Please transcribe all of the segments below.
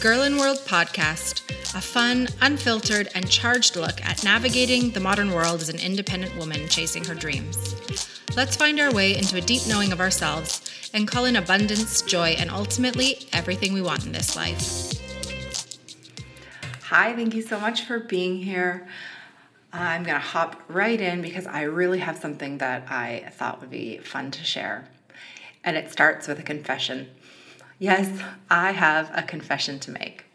Girl in World podcast, a fun, unfiltered, and charged look at navigating the modern world as an independent woman chasing her dreams. Let's find our way into a deep knowing of ourselves and call in abundance, joy, and ultimately everything we want in this life. Hi, thank you so much for being here. I'm going to hop right in because I really have something that I thought would be fun to share. And it starts with a confession. Yes, I have a confession to make.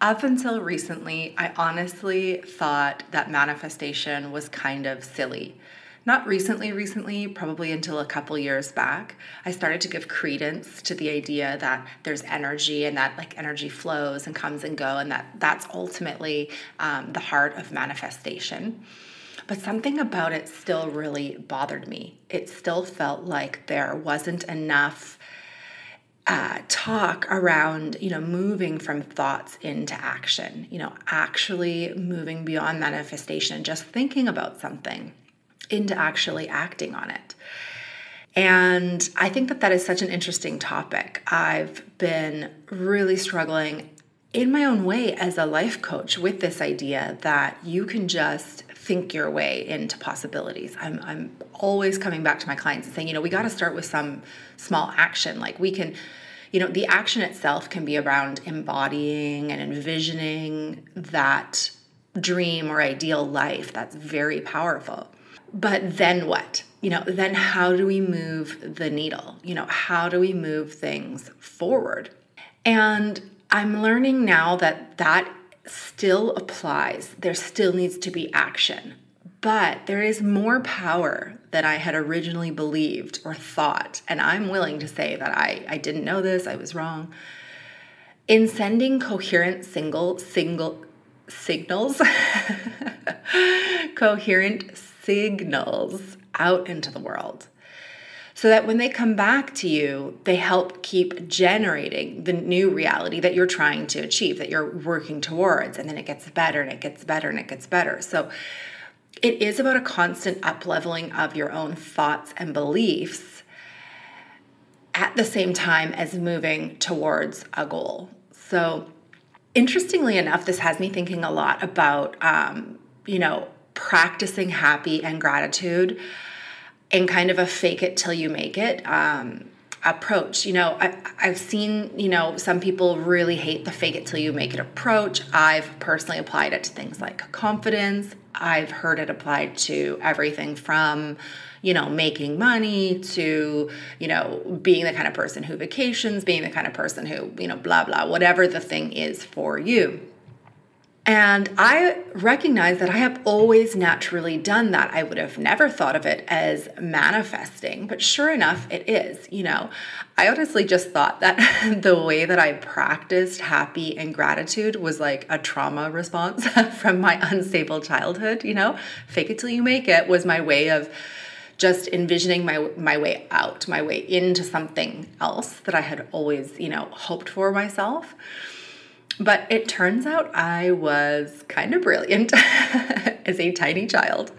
Up until recently, I honestly thought that manifestation was kind of silly. Not recently, recently, probably until a couple years back, I started to give credence to the idea that there's energy and that like energy flows and comes and go, and that that's ultimately um, the heart of manifestation. But something about it still really bothered me. It still felt like there wasn't enough uh, talk around you know moving from thoughts into action you know actually moving beyond manifestation just thinking about something into actually acting on it. And i think that that is such an interesting topic. I've been really struggling in my own way as a life coach with this idea that you can just think your way into possibilities. I'm, I'm always coming back to my clients and saying, you know, we got to start with some small action. Like we can, you know, the action itself can be around embodying and envisioning that dream or ideal life. That's very powerful. But then what? You know, then how do we move the needle? You know, how do we move things forward? And I'm learning now that that still applies. There still needs to be action. But there is more power than I had originally believed or thought. And I'm willing to say that I, I didn't know this, I was wrong. In sending coherent single, single signals, coherent signals out into the world so that when they come back to you, they help keep generating the new reality that you're trying to achieve, that you're working towards. And then it gets better and it gets better and it gets better. So it is about a constant upleveling of your own thoughts and beliefs at the same time as moving towards a goal. So, interestingly enough, this has me thinking a lot about, um, you know, practicing happy and gratitude in kind of a fake it till you make it um, approach. You know, I, I've seen, you know, some people really hate the fake it till you make it approach. I've personally applied it to things like confidence. I've heard it applied to everything from, you know, making money to, you know, being the kind of person who vacations, being the kind of person who, you know, blah, blah, whatever the thing is for you. And I recognize that I have always naturally done that. I would have never thought of it as manifesting, but sure enough, it is. You know, I honestly just thought that the way that I practiced happy and gratitude was like a trauma response from my unstable childhood. You know, fake it till you make it was my way of just envisioning my my way out, my way into something else that I had always, you know, hoped for myself. But it turns out I was kind of brilliant as a tiny child.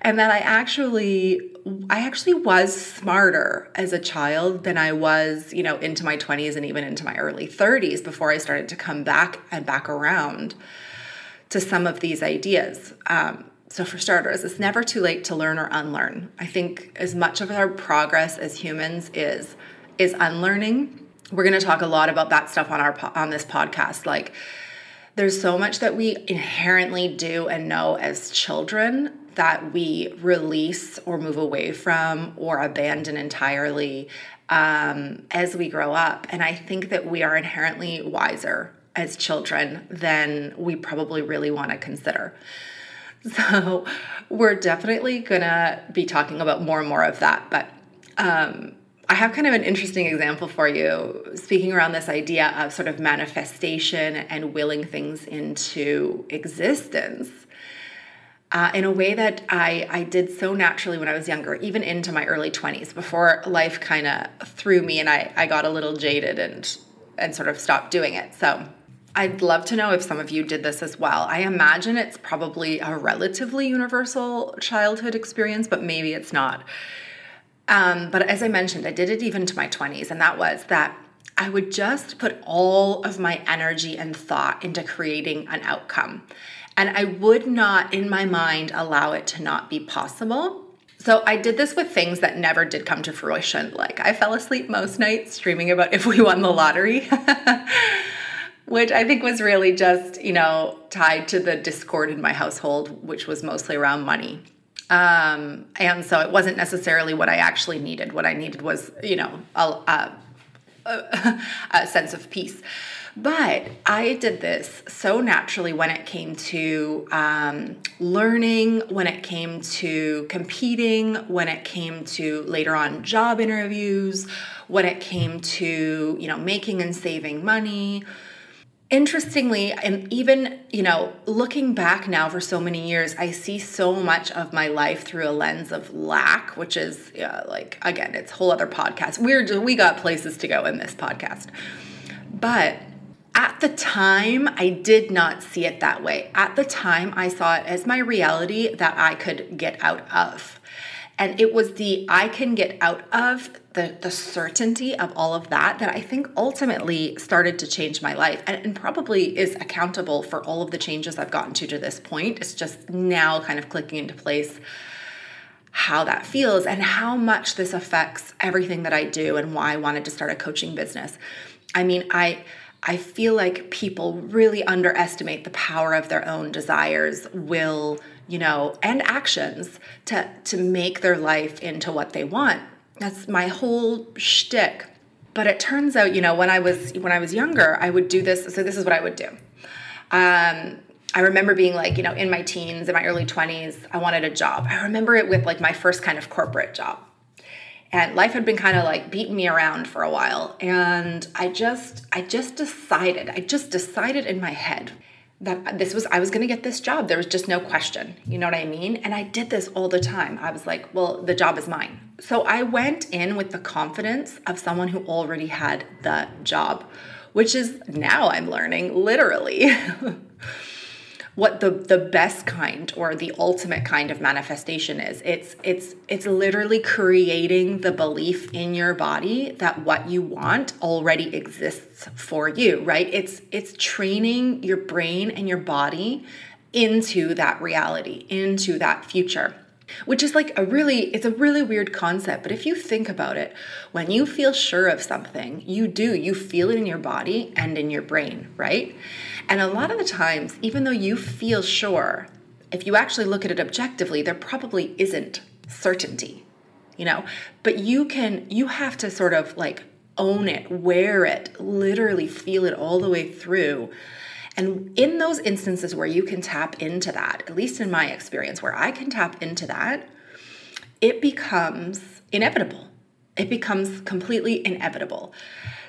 And that I actually I actually was smarter as a child than I was, you know, into my 20s and even into my early 30s before I started to come back and back around to some of these ideas. Um, so, for starters, it's never too late to learn or unlearn. I think as much of our progress as humans is is unlearning we're going to talk a lot about that stuff on our on this podcast like there's so much that we inherently do and know as children that we release or move away from or abandon entirely um, as we grow up. And I think that we are inherently wiser as children than we probably really want to consider. So we're definitely going to be talking about more and more of that. But um, I have kind of an interesting example for you, speaking around this idea of sort of manifestation and willing things into existence. Uh, in a way that I, I did so naturally when I was younger, even into my early 20s, before life kind of threw me and I, I got a little jaded and, and sort of stopped doing it. So I'd love to know if some of you did this as well. I imagine it's probably a relatively universal childhood experience, but maybe it's not. Um, but as I mentioned, I did it even to my 20s, and that was that I would just put all of my energy and thought into creating an outcome. And I would not, in my mind, allow it to not be possible. So I did this with things that never did come to fruition. Like I fell asleep most nights dreaming about if we won the lottery. which I think was really just, you know, tied to the discord in my household, which was mostly around money. Um, and so it wasn't necessarily what I actually needed. What I needed was, you know, a, a, a sense of peace. But I did this so naturally when it came to um, learning, when it came to competing, when it came to later on job interviews, when it came to, you know, making and saving money interestingly and even you know looking back now for so many years i see so much of my life through a lens of lack which is yeah, like again it's a whole other podcast. We're we got places to go in this podcast. But at the time i did not see it that way. At the time i saw it as my reality that i could get out of and it was the I can get out of the, the certainty of all of that that I think ultimately started to change my life and, and probably is accountable for all of the changes I've gotten to to this point. It's just now kind of clicking into place how that feels and how much this affects everything that I do and why I wanted to start a coaching business. I mean, I I feel like people really underestimate the power of their own desires, will, you know, and actions to to make their life into what they want. That's my whole shtick. But it turns out, you know, when I was when I was younger, I would do this. So this is what I would do. Um, I remember being like, you know, in my teens, in my early 20s, I wanted a job. I remember it with like my first kind of corporate job and life had been kind of like beating me around for a while and i just i just decided i just decided in my head that this was i was going to get this job. There was just no question. You know what i mean? And i did this all the time. I was like well the job is mine. So i went in with the confidence of someone who already had the job which is now i'm learning literally what the the best kind or the ultimate kind of manifestation is. It's it's it's literally creating the belief in your body that what you want already exists for you right? It's it's training your brain and your body into that reality into that future which is like a really it's a really weird concept but if you think about it when you feel sure of something you do. You feel it in your body and in your brain right? And a lot of the times even though you feel sure if you actually look at it objectively there probably isn't certainty you know? But you can you have to sort of like own it wear it literally feel it all the way through and in those instances where you can tap into that, at least in my experience, where I can tap into that, it becomes inevitable. It becomes completely inevitable.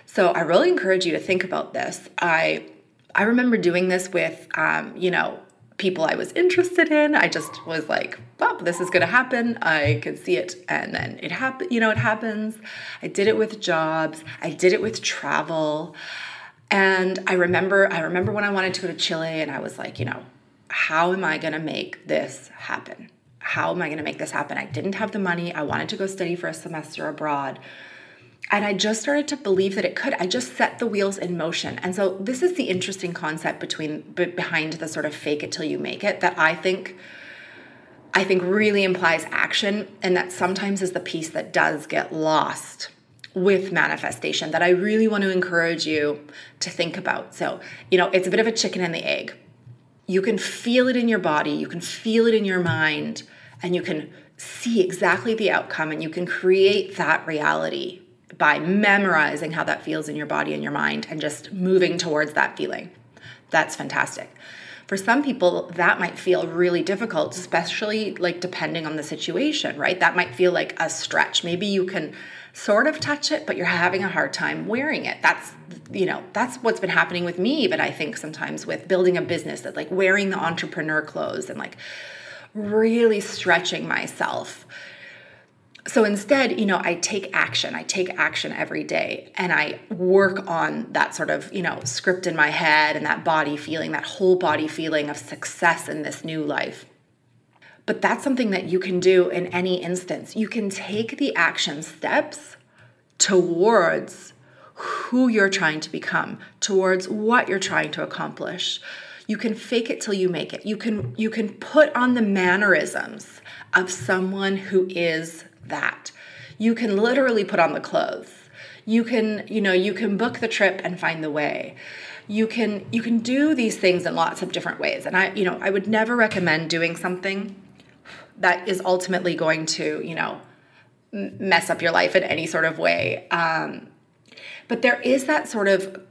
So I really encourage you to think about this. I I remember doing this with um, you know people I was interested in. I just was like, well, this is going to happen. I could see it, and then it happened. You know, it happens. I did it with jobs. I did it with travel. And I remember, I remember when I wanted to go to Chile, and I was like, you know, how am I going to make this happen? How am I going to make this happen? I didn't have the money. I wanted to go study for a semester abroad. And I just started to believe that it could. I just set the wheels in motion. And so this is the interesting concept between behind the sort of fake it till you make it that I think I think really implies action and that sometimes is the piece that does get lost with manifestation that I really want to encourage you to think about. So, you know, it's a bit of a chicken and the egg. You can feel it in your body, you can feel it in your mind, and you can see exactly the outcome and you can create that reality by memorizing how that feels in your body and your mind and just moving towards that feeling. That's fantastic. For some people, that might feel really difficult, especially like depending on the situation, right? That might feel like a stretch. Maybe you can sort of touch it, but you're having a hard time wearing it. That's, you know, that's what's been happening with me, but I think sometimes with building a business that like wearing the entrepreneur clothes and like really stretching myself. So instead, you know, I take action. I take action every day and I work on that sort of, you know, script in my head and that body feeling, that whole body feeling of success in this new life. But that's something that you can do in any instance. You can take the action steps towards who you're trying to become, towards what you're trying to accomplish. You can fake it till you make it. You can you can put on the mannerisms of someone who is that. You can literally put on the clothes. You can, you know, you can book the trip and find the way. You can you can do these things in lots of different ways. And I, you know, I would never recommend doing something that is ultimately going to, you know, mess up your life in any sort of way. Um, but there is that sort of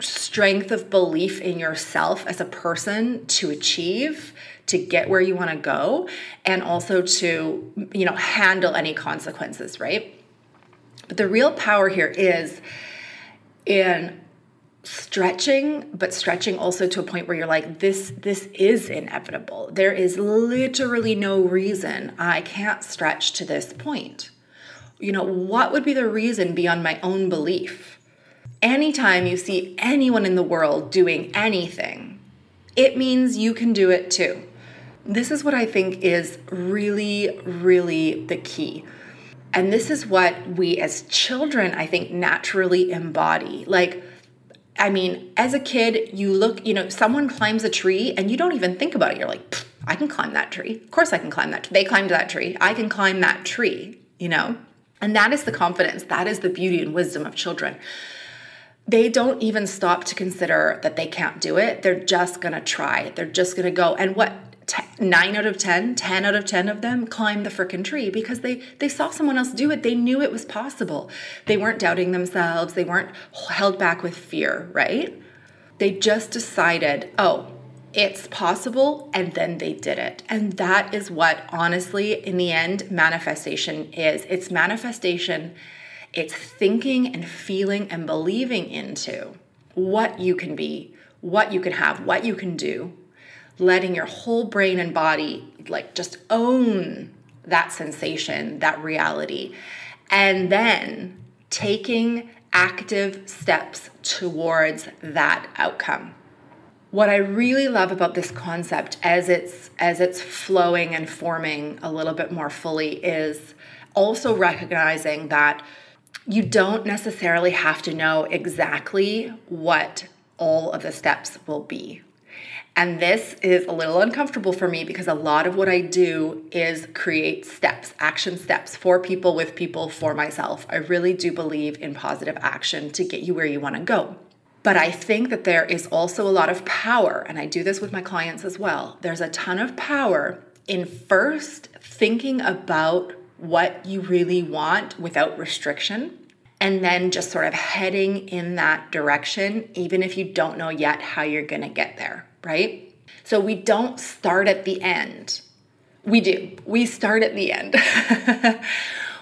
strength of belief in yourself as a person to achieve to get where you want to go and also to you know handle any consequences right but the real power here is in stretching but stretching also to a point where you're like this this is inevitable there is literally no reason i can't stretch to this point you know what would be the reason beyond my own belief anytime you see anyone in the world doing anything, it means you can do it too. This is what I think is really, really the key. And this is what we as children, I think, naturally embody. Like, I mean, as a kid, you look, you know, someone climbs a tree and you don't even think about it. You're like, I can climb that tree. Of course, I can climb that. Tree. They climbed that tree. I can climb that tree, you know? And that is the confidence. That is the beauty and wisdom of children they don't even stop to consider that they can't do it. They're just gonna try. They're just gonna go. And what nine out of 10, 10 out of 10 of them climb the freaking tree because they they saw someone else do it. They knew it was possible. They weren't doubting themselves. They weren't held back with fear, right? They just decided, oh, it's possible, and then they did it. And that is what, honestly, in the end, manifestation is. It's manifestation it's thinking and feeling and believing into what you can be, what you can have, what you can do, letting your whole brain and body like just own that sensation, that reality, and then taking active steps towards that outcome. What I really love about this concept as it's as it's flowing and forming a little bit more fully is also recognizing that you don't necessarily have to know exactly what all of the steps will be. And this is a little uncomfortable for me because a lot of what I do is create steps, action steps for people, with people, for myself. I really do believe in positive action to get you where you want to go. But I think that there is also a lot of power, and I do this with my clients as well. There's a ton of power in first thinking about what you really want without restriction, and then just sort of heading in that direction, even if you don't know yet how you're gonna get there, right? So we don't start at the end. We do. We start at the end.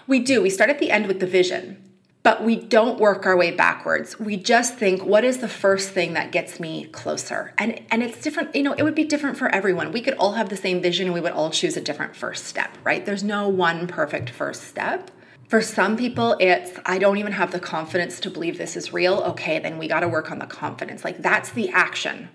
we do. We start at the end with the vision, but we don't work our way backwards. We just think, what is the first thing that gets me closer? And and it's different, you know, it would be different for everyone. We could all have the same vision and we would all choose a different first step, right? There's no one perfect first step. For some people, it's, I don't even have the confidence to believe this is real. Okay, then we got to work on the confidence. Like, that's the action.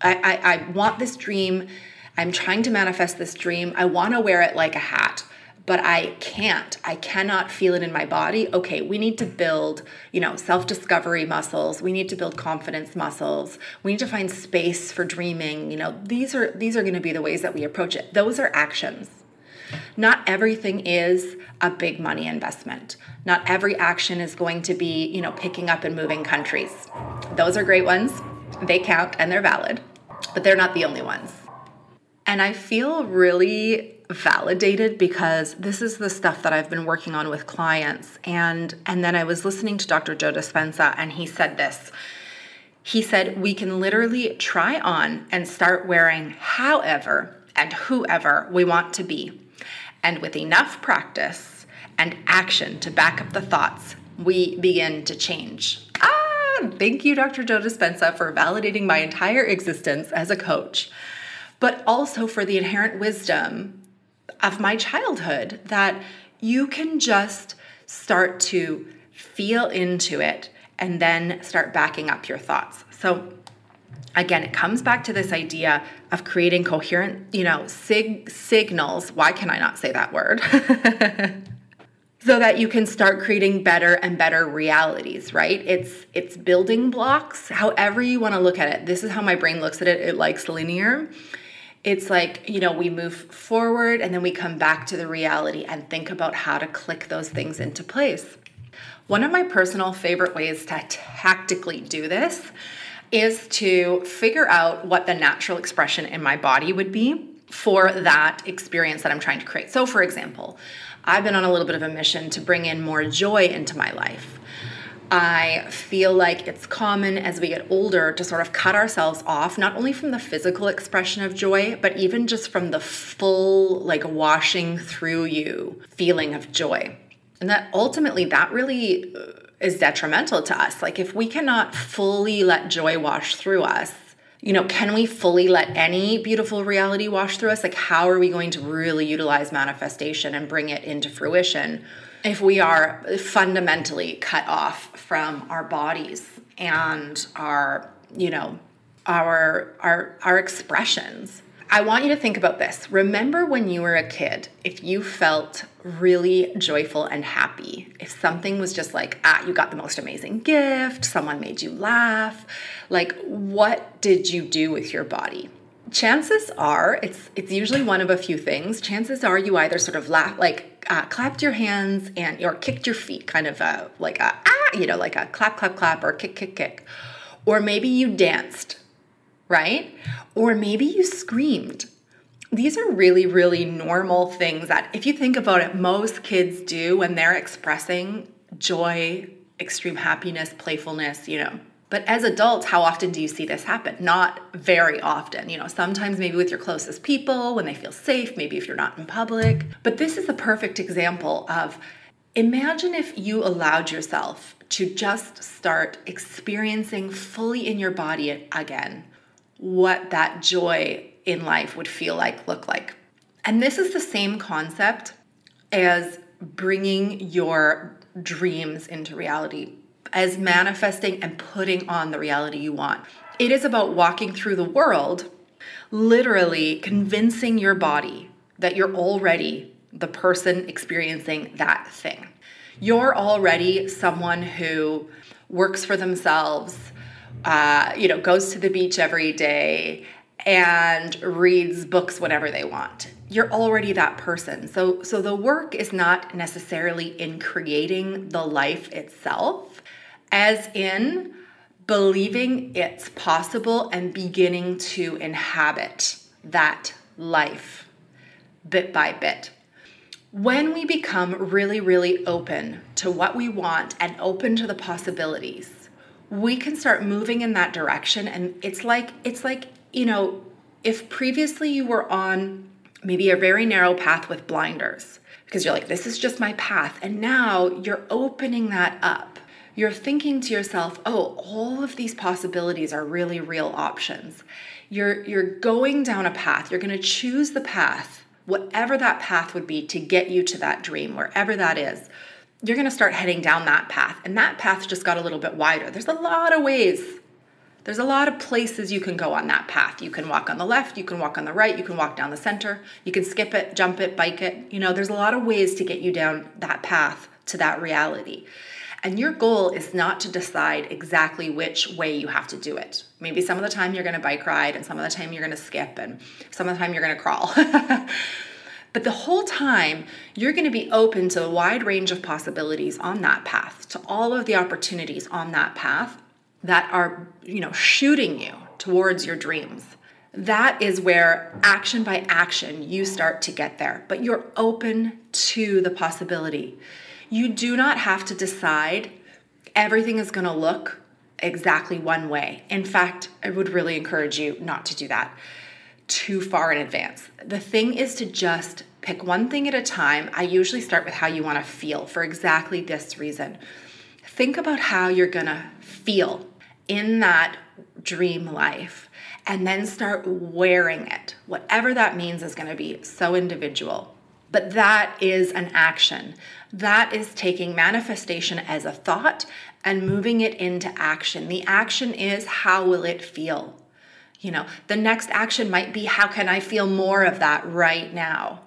I, I, I want this dream. I'm trying to manifest this dream. I want to wear it like a hat but I can't. I cannot feel it in my body. Okay, we need to build, you know, self-discovery muscles. We need to build confidence muscles. We need to find space for dreaming. You know, these are these are going to be the ways that we approach it. Those are actions. Not everything is a big money investment. Not every action is going to be, you know, picking up and moving countries. Those are great ones. They count and they're valid, but they're not the only ones. And I feel really validated because this is the stuff that I've been working on with clients and and then I was listening to Dr. Joe Dispenza and he said this. He said we can literally try on and start wearing however and whoever we want to be. And with enough practice and action to back up the thoughts, we begin to change. Thank you, Dr. Joe Dispenza, for validating my entire existence as a coach, but also for the inherent wisdom of my childhood that you can just start to feel into it and then start backing up your thoughts. So, again, it comes back to this idea of creating coherent, you know, sig- signals. Why can I not say that word? so that you can start creating better and better realities right? It's it's building blocks however you want to look at it. This is how my brain looks at it. It likes linear. It's like you know we move forward and then we come back to the reality and think about how to click those things into place. One of my personal favorite ways to tactically do this is to figure out what the natural expression in my body would be for that experience that I'm trying to create. So, for example, I've been on a little bit of a mission to bring in more joy into my life. I feel like it's common as we get older to sort of cut ourselves off, not only from the physical expression of joy, but even just from the full, like washing through you feeling of joy. And that ultimately, that really uh, is detrimental to us. Like, if we cannot fully let joy wash through us, you know, can we fully let any beautiful reality wash through us? Like, how are we going to really utilize manifestation and bring it into fruition if we are fundamentally cut off from our bodies and our, you know, our our our expressions? I want you to think about this. Remember when you were a kid, if you felt really joyful and happy, if something was just like, ah, you got the most amazing gift, someone made you laugh, like what did you do with your body? Chances are, it's it's usually one of a few things. Chances are you either sort of laugh like uh, clapped your hands and or kicked your feet, kind of a, like a ah, you know, like a clap clap clap or kick kick kick, or maybe you danced right? Or maybe you screamed. These are really, really normal things that, if you think about it, most kids do when they're expressing joy, extreme happiness, playfulness, you know. But as adults, how often do you see this happen? Not very often. You know, sometimes maybe with your closest people when they feel safe, maybe if you're not in public. But this is a perfect example of imagine if you allowed yourself to just start experiencing fully in your body again what that joy in life would feel like, look like. And this is the same concept as bringing your dreams into reality, as manifesting and putting on the reality you want. It is about walking through the world, literally convincing your body that you're already the person experiencing that thing. You're already someone who works for themselves, uh, you know, goes to the beach every day and reads books whenever they want. You're already that person. So so the work is not necessarily in creating the life itself as in believing it's possible and beginning to inhabit that life bit by bit. When we become really, really open to what we want and open to the possibilities, we can start moving in that direction. And it's like it's like you know if previously you were on maybe a very narrow path with blinders because you're like this is just my path. And now you're opening that up. You're thinking to yourself oh all of these possibilities are really real options. You're you're going down a path. You're going to choose the path whatever that path would be to get you to that dream wherever that is you're going to start heading down that path. And that path just got a little bit wider. There's a lot of ways. There's a lot of places you can go on that path. You can walk on the left, you can walk on the right, you can walk down the center, you can skip it, jump it, bike it. You know, there's a lot of ways to get you down that path to that reality. And your goal is not to decide exactly which way you have to do it. Maybe some of the time you're to bike ride, and some of the time you're to skip, and some of the time you're to crawl. But the whole time, you're going to be open to a wide range of possibilities on that path, to all of the opportunities on that path that are, you know, shooting you towards your dreams. That is where action by action you start to get there, but you're open to the possibility. You do not have to decide everything is going to look exactly one way. In fact, I would really encourage you not to do that too far in advance. The thing is to just pick one thing at a time. I usually start with how you want to feel for exactly this reason. Think about how you're going to feel in that dream life and then start wearing it. Whatever that means is going to be so individual. But that is an action. That is taking manifestation as a thought and moving it into action. The action is how will it feel? You know, the next action might be how can I feel more of that right now?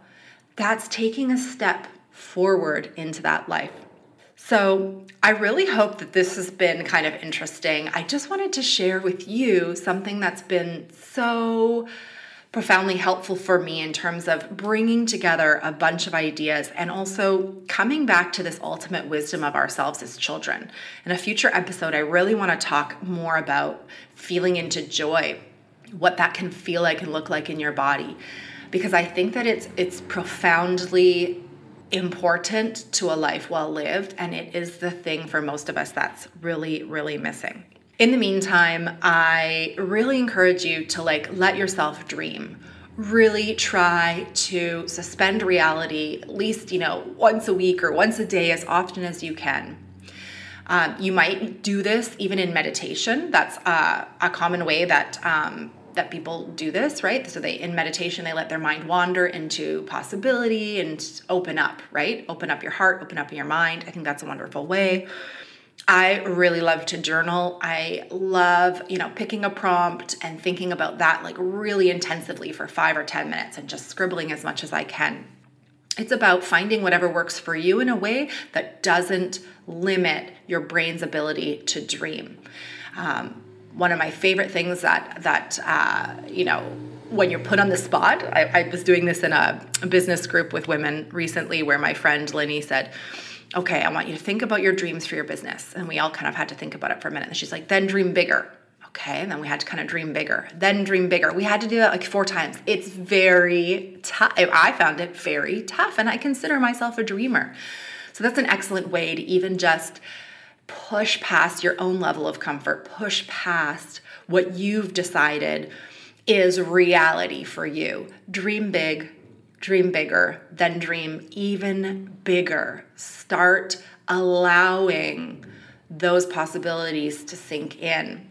That's taking a step forward into that life. So, I really hope that this has been kind of interesting. I just wanted to share with you something that's been so profoundly helpful for me in terms of bringing together a bunch of ideas and also coming back to this ultimate wisdom of ourselves as children. In a future episode, I really want to talk more about feeling into joy, what that can feel like and look like in your body because I think that it's it's profoundly important to a life well lived and it is the thing for most of us that's really really missing. In the meantime, I really encourage you to like let yourself dream. Really try to suspend reality at least, you know, once a week or once a day as often as you can. Um, you might do this even in meditation. That's uh, a common way that um, that people do this, right? So they in meditation they let their mind wander into possibility and open up, right? Open up your heart, open up your mind. I think that's a wonderful way. I really love to journal. I love, you know, picking a prompt and thinking about that like really intensively for 5 or 10 minutes and just scribbling as much as I can. It's about finding whatever works for you in a way that doesn't limit your brain's ability to dream. Um, one of my favorite things that that uh, you know when you're put on the spot. I, I was doing this in a, business group with women recently, where my friend Lenny said okay, I want you to think about your dreams for your business. And we all kind of had to think about it for a minute. And she's like, then dream bigger. Okay. And then we had to kind of dream bigger, then dream bigger. We had to do that like four times. It's very tough. I found it very tough. And I consider myself a dreamer. So that's an excellent way to even just push past your own level of comfort, push past what you've decided is reality for you. Dream big, dream bigger, then dream even bigger. Start allowing those possibilities to sink in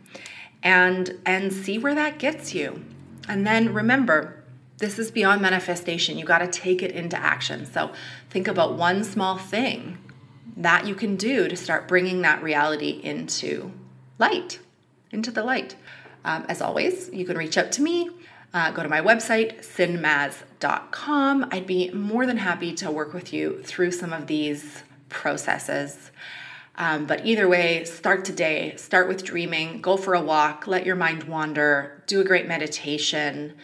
and and see where that gets you. And then remember, this is beyond manifestation. You got to take it into action. So think about one small thing that you can do to start bringing that reality into light, into the light. Um, as always, you can reach out to me. Uh, go to my website, cynmaz.com. I'd be more than happy to work with you through some of these processes. Um, but either way, start today. Start with dreaming. Go for a walk. Let your mind wander. Do a great meditation.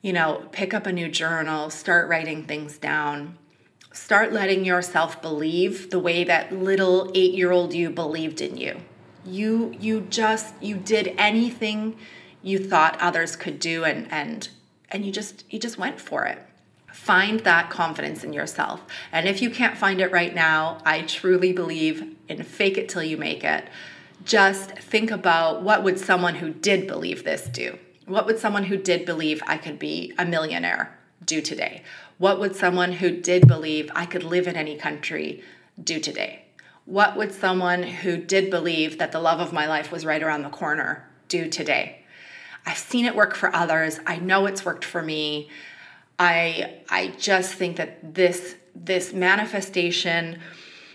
You know, pick up a new journal. Start writing things down start letting yourself believe the way that little 8-year-old you believed in you. You you just you did anything you thought others could do and and and you just you just went for it. Find that confidence in yourself. And if you can't find it right now, I truly believe in fake it till you make it. Just think about what would someone who did believe this do? What would someone who did believe I could be a millionaire do today? What would someone who did believe I could live in any country do today? What would someone who did believe that the love of my life was right around the corner do today? I've seen it work for others. I know it's worked for me. I I just think that this this manifestation,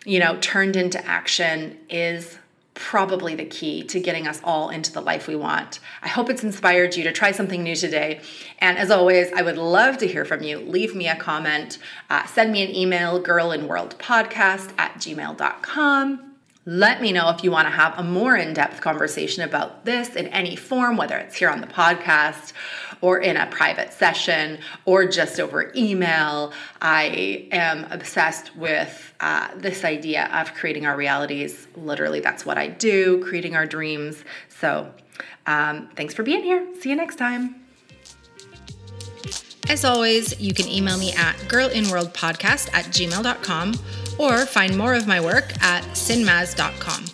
you know, turned into action is probably the key to getting us all into the life we want. I hope it's inspired you to try something new today. And as always, I would love to hear from you. Leave me a comment, uh, send me an email, girlinworldpodcast at gmail.com. Let me know if you want to have a more in depth conversation about this in any form, whether it's here on the podcast or in a private session or just over email. I am obsessed with uh, this idea of creating our realities. Literally, that's what I do, creating our dreams. So, um, thanks for being here. See you next time. As always, you can email me at girlinworldpodcast at gmail.com or find more of my work at cynmaz.com.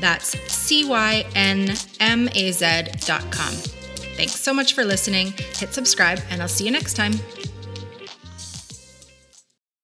That's C Y N M A Z.com. Thanks so much for listening. Hit subscribe, and I'll see you next time.